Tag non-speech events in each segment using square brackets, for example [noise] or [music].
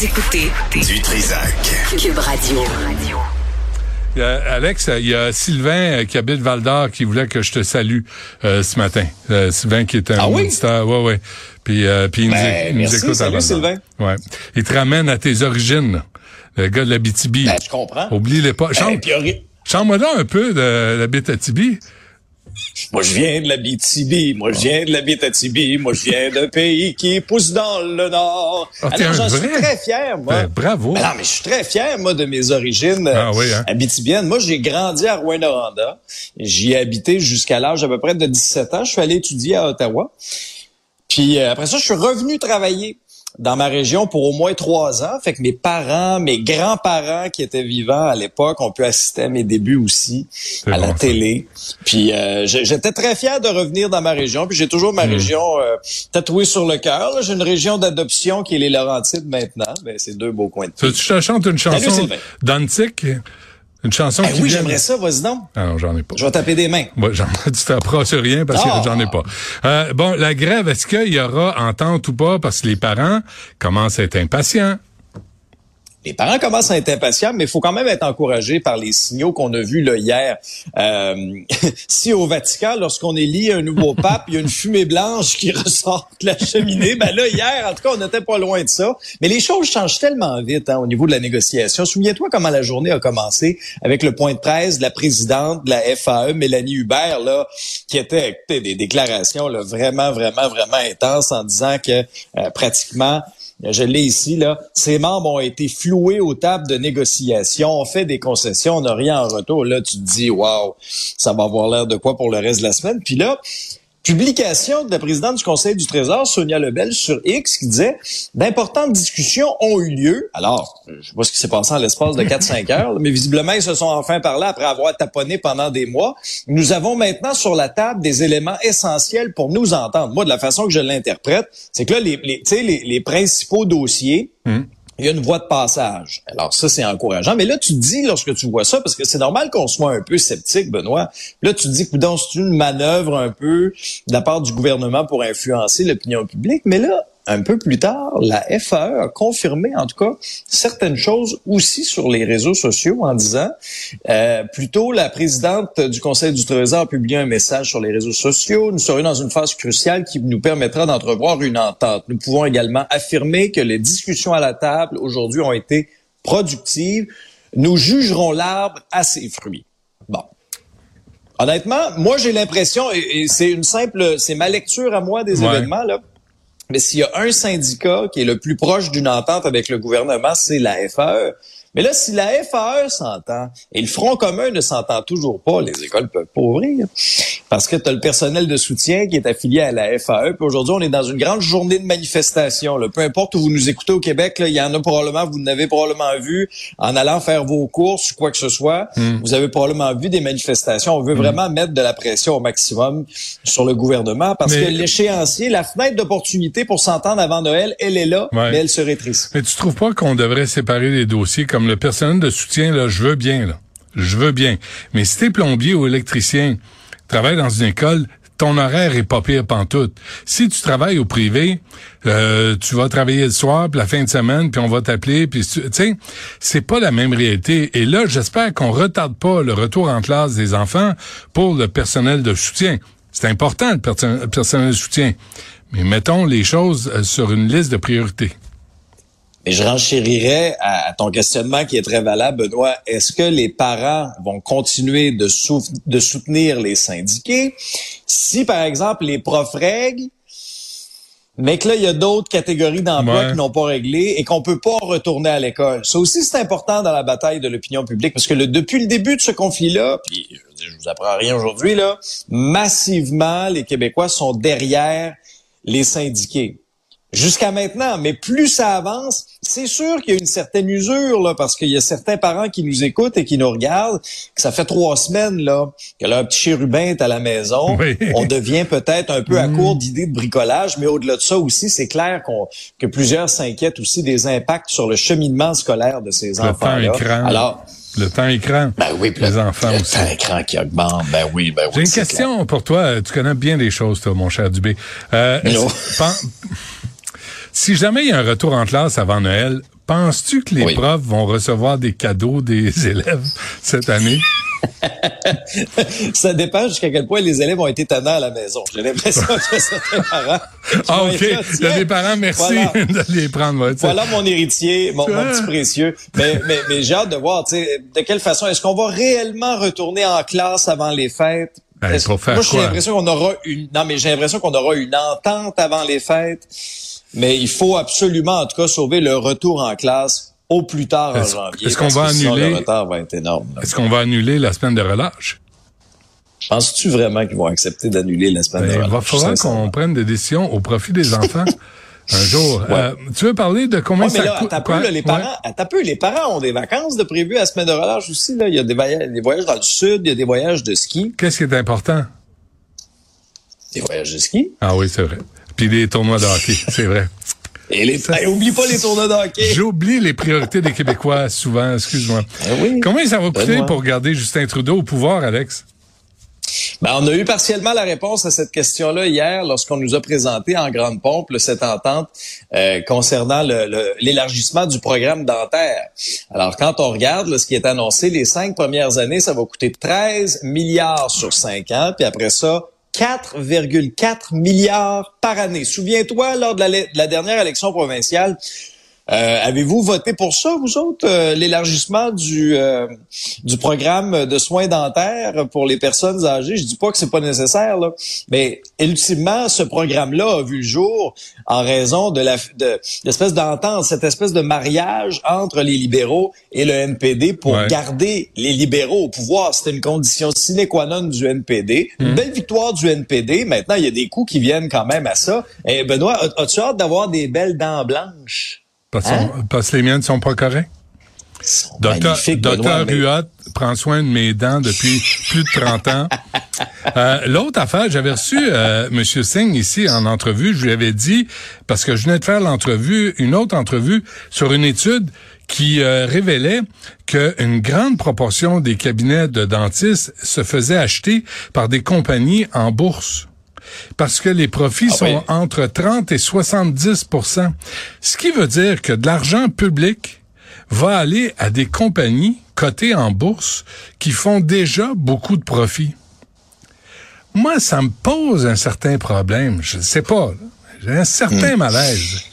Vous écoutez Du Trisac. Cube Radio. Alex, il y a Sylvain euh, qui habite Val d'Or qui voulait que je te salue euh, ce matin. Euh, Sylvain qui est un Ah oui? auditeur. Ouais, ouais. Puis, euh, puis il, nous, Ben, il nous merci, écoute à salut, d'Or. Sylvain. Ouais. Il te ramène à tes origines, là. le gars de la BTB. Ben, je comprends. Oublie-les pas. Ben, Chante, puis, ori- chante-moi donc un peu de la Tibi. Moi, je viens de la BTB. Moi, je viens de la BTB. Moi, je viens d'un pays qui pousse dans le nord. Ah, Alors, un j'en suis très fier, moi. Ben, bravo. Ben non, mais je suis très fier, moi, de mes origines euh, Ah oui, hein? abitibiennes. Moi, j'ai grandi à Rouen-Noranda. J'y ai habité jusqu'à l'âge à peu près de 17 ans. Je suis allé étudier à Ottawa. Puis euh, après ça, je suis revenu travailler dans ma région pour au moins trois ans. Fait que mes parents, mes grands-parents qui étaient vivants à l'époque ont pu assister à mes débuts aussi à la ça. télé. Puis euh, j'étais très fier de revenir dans ma région. Puis j'ai toujours ma région euh, tatouée sur le cœur. J'ai une région d'adoption qui est les Laurentides maintenant. Ben, c'est deux beaux coins de Tu, pays. tu te chantes une chanson d'Antique? Une chanson Eh qui oui, j'aimerais ça, vas-y donc. Ah non, j'en ai pas. Je vais taper des mains. Moi, j'en, [laughs] tu t'approches rien parce que Ah! j'en ai pas. Euh, bon, la grève, est-ce qu'il y aura entente ou pas? Parce que les parents commencent à être impatients. Les parents commencent à être impatients, mais il faut quand même être encouragé par les signaux qu'on a vus là, hier. Euh, [laughs] si au Vatican, lorsqu'on élit un nouveau [laughs] pape, il y a une fumée blanche qui [laughs] ressort de la cheminée, ben là, hier, en tout cas, on n'était pas loin de ça. Mais les choses changent tellement vite hein, au niveau de la négociation. Souviens-toi comment la journée a commencé avec le point de presse de la présidente de la FAE, Mélanie Hubert, là, qui était écoutez, des déclarations là, vraiment, vraiment, vraiment intenses en disant que euh, pratiquement je l'ai ici, là. Ces membres ont été floués aux tables de négociation. On fait des concessions, on n'a rien en retour. Là, tu te dis, waouh, ça va avoir l'air de quoi pour le reste de la semaine. Puis là, publication de la présidente du Conseil du Trésor, Sonia Lebel, sur X, qui disait d'importantes discussions ont eu lieu. Alors, je sais pas ce qui s'est passé en l'espace de 4-5 heures, mais visiblement, ils se sont enfin parlé après avoir taponné pendant des mois. Nous avons maintenant sur la table des éléments essentiels pour nous entendre. Moi, de la façon que je l'interprète, c'est que là, les, les, les, les principaux dossiers, il y a une voie de passage. Alors ça, c'est encourageant. Mais là, tu dis, lorsque tu vois ça, parce que c'est normal qu'on soit un peu sceptique, Benoît, là, tu te dis, coudonc, c'est une manœuvre un peu de la part du gouvernement pour influencer l'opinion publique. Mais là, un peu plus tard, la FAE a confirmé, en tout cas, certaines choses aussi sur les réseaux sociaux en disant, euh, plutôt la présidente du Conseil du Trésor a publié un message sur les réseaux sociaux. Nous serions dans une phase cruciale qui nous permettra d'entrevoir une entente. Nous pouvons également affirmer que les discussions à la table aujourd'hui ont été productives. Nous jugerons l'arbre à ses fruits. Bon. Honnêtement, moi j'ai l'impression, et, et c'est une simple, c'est ma lecture à moi des Ouais. événements là. Mais s'il y a un syndicat qui est le plus proche d'une entente avec le gouvernement, c'est la FAE. Mais là, si la FAE s'entend et le Front commun ne s'entend toujours pas, les écoles peuvent pas ouvrir. Parce que tu as le personnel de soutien qui est affilié à la FAE. Puis aujourd'hui, on est dans une grande journée de manifestation. Là. Peu importe où vous nous écoutez au Québec, il y en a probablement, vous n'avez probablement vu en allant faire vos courses ou quoi que ce soit. Vous avez probablement vu des manifestations. On veut vraiment mettre de la pression au maximum sur le gouvernement parce Mais- que l'échéancier, la fenêtre d'opportunité pour s'entendre avant Noël, elle est là, Ouais. mais elle se rétrécit. Mais tu trouves pas qu'on devrait séparer les dossiers comme le personnel de soutien, là, je veux bien, là. Je veux bien. Mais si t'es plombier ou électricien, travailles dans une école, ton horaire est pas pire pantoute. Si tu travailles au privé, euh, tu vas travailler le soir, puis la fin de semaine, puis on va t'appeler, puis tu sais, c'est pas la même réalité. Et là, j'espère qu'on retarde pas le retour en classe des enfants pour le personnel de soutien. C'est important, le perso- personnel de soutien. Mais mettons les choses euh, sur une liste de priorités. Mais je renchérirais à, à ton questionnement qui est très valable, Benoît. Est-ce que les parents vont continuer de, sou- de soutenir les syndiqués? Si, par exemple, les profs règlent, mais que là, il y a d'autres catégories d'emplois Ouais. qui n'ont pas réglé et qu'on peut pas retourner à l'école. Ça aussi, c'est important dans la bataille de l'opinion publique parce que le, depuis le début de ce conflit-là, puis je vous apprends rien aujourd'hui, là, massivement, les Québécois sont derrière les syndiqués. Jusqu'à maintenant, mais plus ça avance, c'est sûr qu'il y a une certaine usure là, parce qu'il y a certains parents qui nous écoutent et qui nous regardent. Que ça fait trois semaines là que leur petit chérubin est à la maison. Oui. On devient peut-être un peu à court d'idées de bricolage, mais au-delà de ça aussi, c'est clair qu'on que plusieurs s'inquiètent aussi des impacts sur le cheminement scolaire de ces Le temps enfants-là. écran. Alors, Le temps écran. ben oui, les le- enfants le aussi. temps écran qui augmente. Ben oui, ben oui. J'ai une question pour toi. Tu connais bien les choses, toi, mon cher Dubé. Euh, Non. [laughs] si jamais il y a un retour en classe avant Noël, penses-tu que les profs vont recevoir des cadeaux des [laughs] élèves cette année? ça dépend jusqu'à quel point les élèves ont été tannants à la maison. J'ai l'impression que [laughs] certains parents. Ah, OK. Il y a des parents, merci [laughs] de les prendre. voilà mon héritier, mon, petit précieux. Mais, mais, mais j'ai hâte de voir, tu sais, de quelle façon est-ce qu'on va réellement retourner en classe avant les fêtes? Ben, pour faire moi, j'ai l'impression qu'on aura une, non, mais j'ai l'impression qu'on aura une entente avant les fêtes. Mais il faut absolument, en tout cas, sauver le retour en classe au plus tard en janvier. Est-ce qu'on va annuler? le retard va être énorme. Est-ce qu'on va annuler la semaine de relâche? Penses-tu vraiment qu'ils vont accepter d'annuler la semaine de relâche? Il va falloir qu'on prenne des décisions au profit des [laughs] enfants. Un jour. Euh, tu veux parler de combien ça coûte? les parents, peu, les parents ont des vacances de prévues à semaine de relâche aussi. Là. Il y a des voyages, des voyages dans le sud, il y a des voyages de ski. Qu'est-ce qui est important? Des voyages de ski. Ah oui, c'est vrai. Puis des tournois de hockey, [laughs] c'est vrai. Et les, oublie pas les tournois de hockey. J'oublie les priorités des Québécois souvent, excuse-moi. Ben combien ça va coûter pour garder Justin Trudeau au pouvoir, Alex? Ben, on a eu partiellement la réponse à cette question-là hier lorsqu'on nous a présenté en grande pompe cette entente euh, concernant l'élargissement du programme dentaire. Alors, quand on regarde ce qui est annoncé, les cinq premières années, ça va coûter 13 milliards sur cinq ans, puis après ça, 4,4 milliards par année. Souviens-toi, lors de la, dernière élection provinciale, avez-vous voté pour ça, vous autres, euh, l'élargissement du euh, du programme de soins dentaires pour les personnes âgées? Je dis pas que c'est pas nécessaire, là, mais ultimement, ce programme-là a vu le jour en raison de la de l'espèce d'entente, cette espèce de mariage entre les libéraux et le NPD pour garder les libéraux au pouvoir. C'était une condition sine qua non du NPD. Une mmh. belle victoire du NPD. Maintenant, il y a des coups qui viennent quand même à ça. Et Benoît, as-tu hâte d'avoir des belles dents blanches? Hein? Parce, que les miennes sont pas correctes. Docteur, Docteur Ruot prend soin de mes dents depuis [laughs] plus de 30 ans. Euh, l'autre affaire, j'avais reçu euh, M. Singh ici en entrevue. Je lui avais dit, parce que je venais de faire l'entrevue, une autre entrevue sur une étude qui euh, révélait qu'une grande proportion des cabinets de dentistes se faisaient acheter par des compagnies en bourse parce que les profits ah sont entre 30 et 70% Ce qui veut dire que de l'argent public va aller à des compagnies cotées en bourse qui font déjà beaucoup de profits. Moi, ça me pose un certain problème. Je ne sais pas. J'ai un certain hmm. malaise.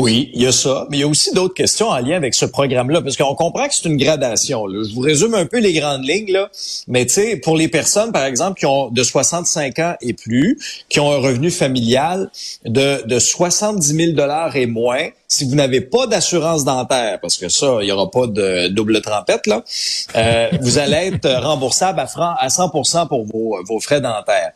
Oui, il y a ça, mais il y a aussi d'autres questions en lien avec ce programme-là, parce qu'on comprend que c'est une gradation. Là. Je vous résume un peu les grandes lignes, là. mais tu sais, pour les personnes, par exemple, qui ont de 65 ans et plus, qui ont un revenu familial de, de 70 000 dollars et moins, si vous n'avez pas d'assurance dentaire, parce que ça, il n'y aura pas de double trempette, là, euh, vous allez être remboursable à, franc, à 100% pour vos frais dentaires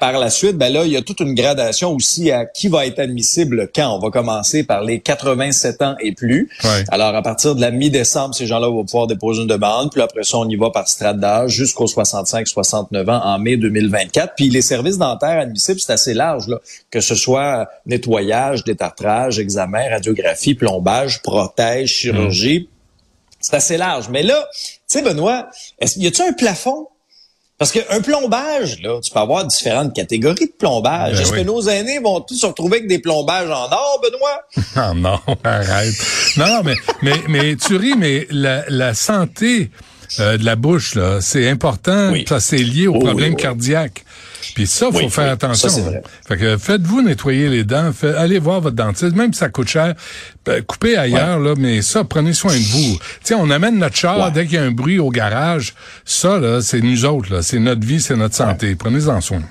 par, la suite, ben là, il y a toute une gradation aussi à qui va être admissible quand. On va commencer par les 87 ans et plus. Alors, à partir de la mi-décembre, ces gens-là vont pouvoir déposer une demande. Puis après ça, on y va par strate d'âge jusqu'aux 65-69 ans en mai 2024. Puis les services dentaires admissibles, c'est assez large, là, que ce soit nettoyage, détartrage, examen, radiographie, plombage, protège, chirurgie. C'est assez large. Mais là, tu sais, Benoît, est y a-t-il un plafond parce qu'un plombage, là, tu peux avoir différentes catégories de plombage. Ben Est-ce que nos aînés vont tous se retrouver avec des plombages en or, Benoît? [laughs] Ah non, [laughs] arrête. Non, mais, mais, mais tu ris, mais la, la santé euh, de la bouche, là, c'est important. Ça, c'est lié aux problèmes cardiaques. Puis ça, faut faire attention. Ça. Fait que faites-vous nettoyer les dents, allez voir votre dentiste, même si ça coûte cher, coupez ailleurs, là, mais ça, prenez soin de vous. Tu on amène notre char dès qu'il y a un bruit au garage. Ça, là, c'est nous autres, là. C'est notre vie, c'est notre santé. Prenez-en soin.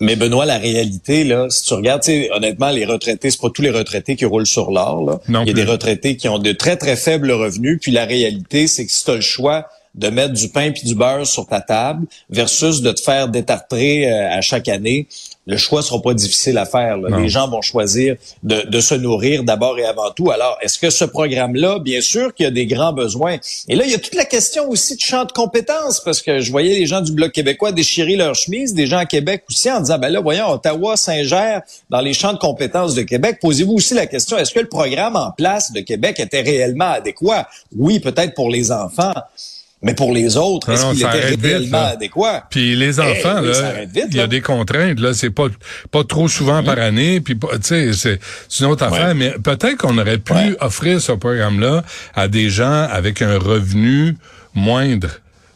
Mais Benoît, la réalité, là, si tu regardes, honnêtement, les retraités, c'est pas tous les retraités qui roulent sur l'or. Il y a des retraités qui ont de très, très faibles revenus. Puis la réalité, c'est que si tu as le choix de mettre du pain puis du beurre sur ta table versus de te faire détartrer euh, à chaque année, le choix sera pas difficile à faire. Les gens vont choisir de, de se nourrir d'abord et avant tout. Alors, est-ce que ce programme-là, bien sûr qu'il y a des grands besoins. Et là, il y a toute la question aussi de champ de compétences, parce que je voyais les gens du Bloc québécois déchirer leurs chemises, des gens à Québec aussi, en disant, ben là, voyons, Ottawa s'ingère dans les champs de compétences de Québec. Posez-vous aussi la question, est-ce que le programme en place de Québec était réellement adéquat? Oui, peut-être pour les enfants, Mais pour les autres, est-ce qu'il était réellement adéquat? Puis les eh enfants, là, il y a des contraintes. Là, c'est pas pas trop souvent par année. Puis tu sais, c'est une autre affaire. Mais peut-être qu'on aurait pu offrir ce programme-là à des gens avec un revenu moindre.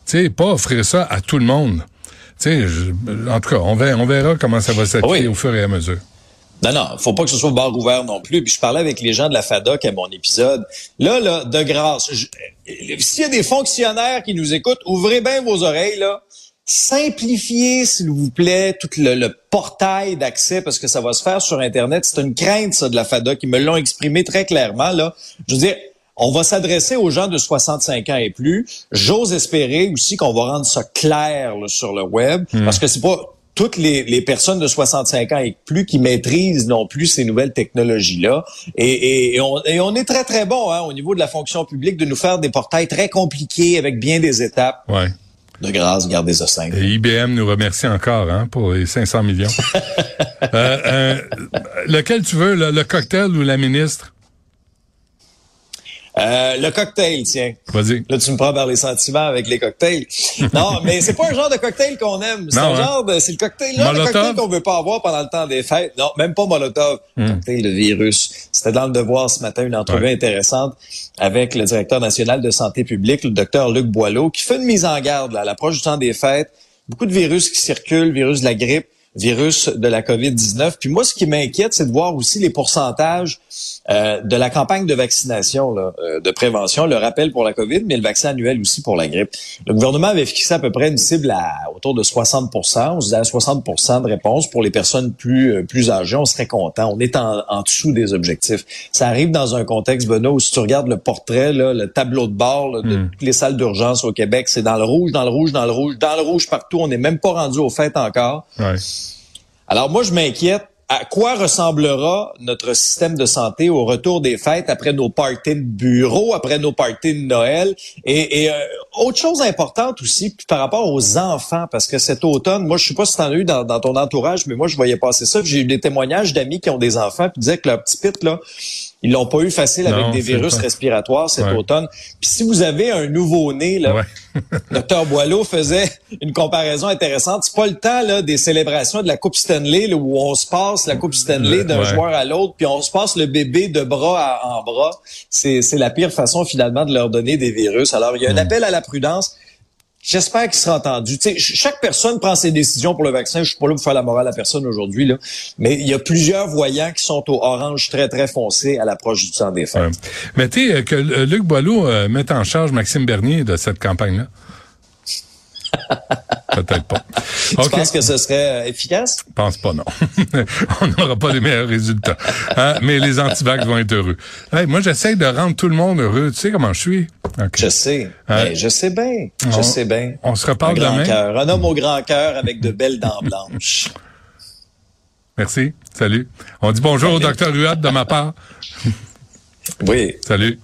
Tu sais, pas offrir ça à tout le monde. Tu sais, en tout cas, on verra, on verra comment ça va s'appliquer au fur et à mesure. Non, non, faut pas que ce soit bar ouvert non plus. Puis je parlais avec les gens de la FADOC à mon épisode. Là, là, de grâce, s'il y a des fonctionnaires qui nous écoutent, ouvrez bien vos oreilles, là. Simplifiez, s'il vous plaît, tout le, portail d'accès parce que ça va se faire sur Internet. C'est une crainte, ça, de la FADOC. Ils me l'ont exprimé très clairement, là. Je veux dire, on va s'adresser aux gens de 65 ans et plus. J'ose espérer aussi qu'on va rendre ça clair sur le web, hmm. parce que c'est pas toutes les, personnes de 65 ans et plus qui maîtrisent non plus ces nouvelles technologies-là. Et, on, est très, très bon hein, au niveau de la fonction publique de nous faire des portails très compliqués avec bien des étapes. Ouais. De grâce, gardez ça simple. Et IBM nous remercie encore hein, pour les 500 millions. [laughs] Euh, euh, lequel tu veux, le cocktail ou la ministre? Euh, le cocktail, tiens. Vas-y. Là, tu me prends par les sentiments avec les cocktails. non, [laughs] mais c'est pas un genre de cocktail qu'on aime. C'est un hein? genre de, c'est le cocktail, là, le cocktail qu'on veut pas avoir pendant le temps des fêtes. Non, même pas Molotov. Hmm. Cocktail de virus. C'était dans le devoir ce matin, une entrevue intéressante avec le directeur national de santé publique, le docteur Luc Boileau, qui fait une mise en garde, là, à l'approche du temps des fêtes. Beaucoup de virus qui circulent, virus de la grippe virus de la COVID-19. Puis moi, ce qui m'inquiète, c'est de voir aussi les pourcentages euh, de la campagne de vaccination, là, euh, de prévention, le rappel pour la COVID, mais le vaccin annuel aussi pour la grippe. Le gouvernement avait fixé à peu près une cible à autour de 60% On se disait à 60% de réponse pour les personnes plus euh, plus âgées. On serait content. On est en, en, dessous des objectifs. Ça arrive dans un contexte, Benoît, où si tu regardes le portrait, là, le tableau de bord de hmm. toutes les salles d'urgence au Québec, c'est dans le rouge, dans le rouge, dans le rouge, dans le rouge partout. On n'est même pas rendu au fait encore. Ouais. Alors moi, je m'inquiète à quoi ressemblera notre système de santé au retour des fêtes après nos parties de bureau, après nos parties de Noël? Et, euh, autre chose importante aussi par rapport aux enfants, parce que cet automne, moi je sais pas si tu en as eu dans, ton entourage, mais moi je voyais passer ça. J'ai eu des témoignages d'amis qui ont des enfants qui disaient que leur petit pit là, ils l'ont pas eu facile avec des virus respiratoires cet automne. Puis si vous avez un nouveau-né, là, [laughs] [laughs] Docteur Boileau faisait une comparaison intéressante. C'est pas le temps là, des célébrations de la Coupe Stanley où on se passe la Coupe Stanley d'un joueur à l'autre, puis on se passe le bébé de bras en bras. C'est la pire façon finalement de leur donner des virus. Alors il y a un hmm. appel à la prudence. J'espère qu'il sera entendu. sais, chaque personne prend ses décisions pour le vaccin. Je suis pas là pour faire la morale à personne aujourd'hui, là. Mais il y a plusieurs voyants qui sont au orange très, très foncé à l'approche du temps des fêtes. Mais tu sais, que Luc Boileau euh, mette en charge Maxime Bernier de cette campagne-là. [laughs] Peut-être pas. Tu penses que ce serait euh, efficace? Je pense pas, non. [laughs] On n'aura pas les meilleurs résultats. Hein? Mais les antivax vont être heureux. moi, j'essaie de rendre tout le monde heureux. Tu sais comment je suis? Je sais. Hein? je sais bien. Je sais bien. On se reparle un demain. Cœur. Un homme au grand cœur avec de belles dents [laughs] blanches. Merci. Salut. On dit bonjour au docteur Huat de ma part. Oui. Salut.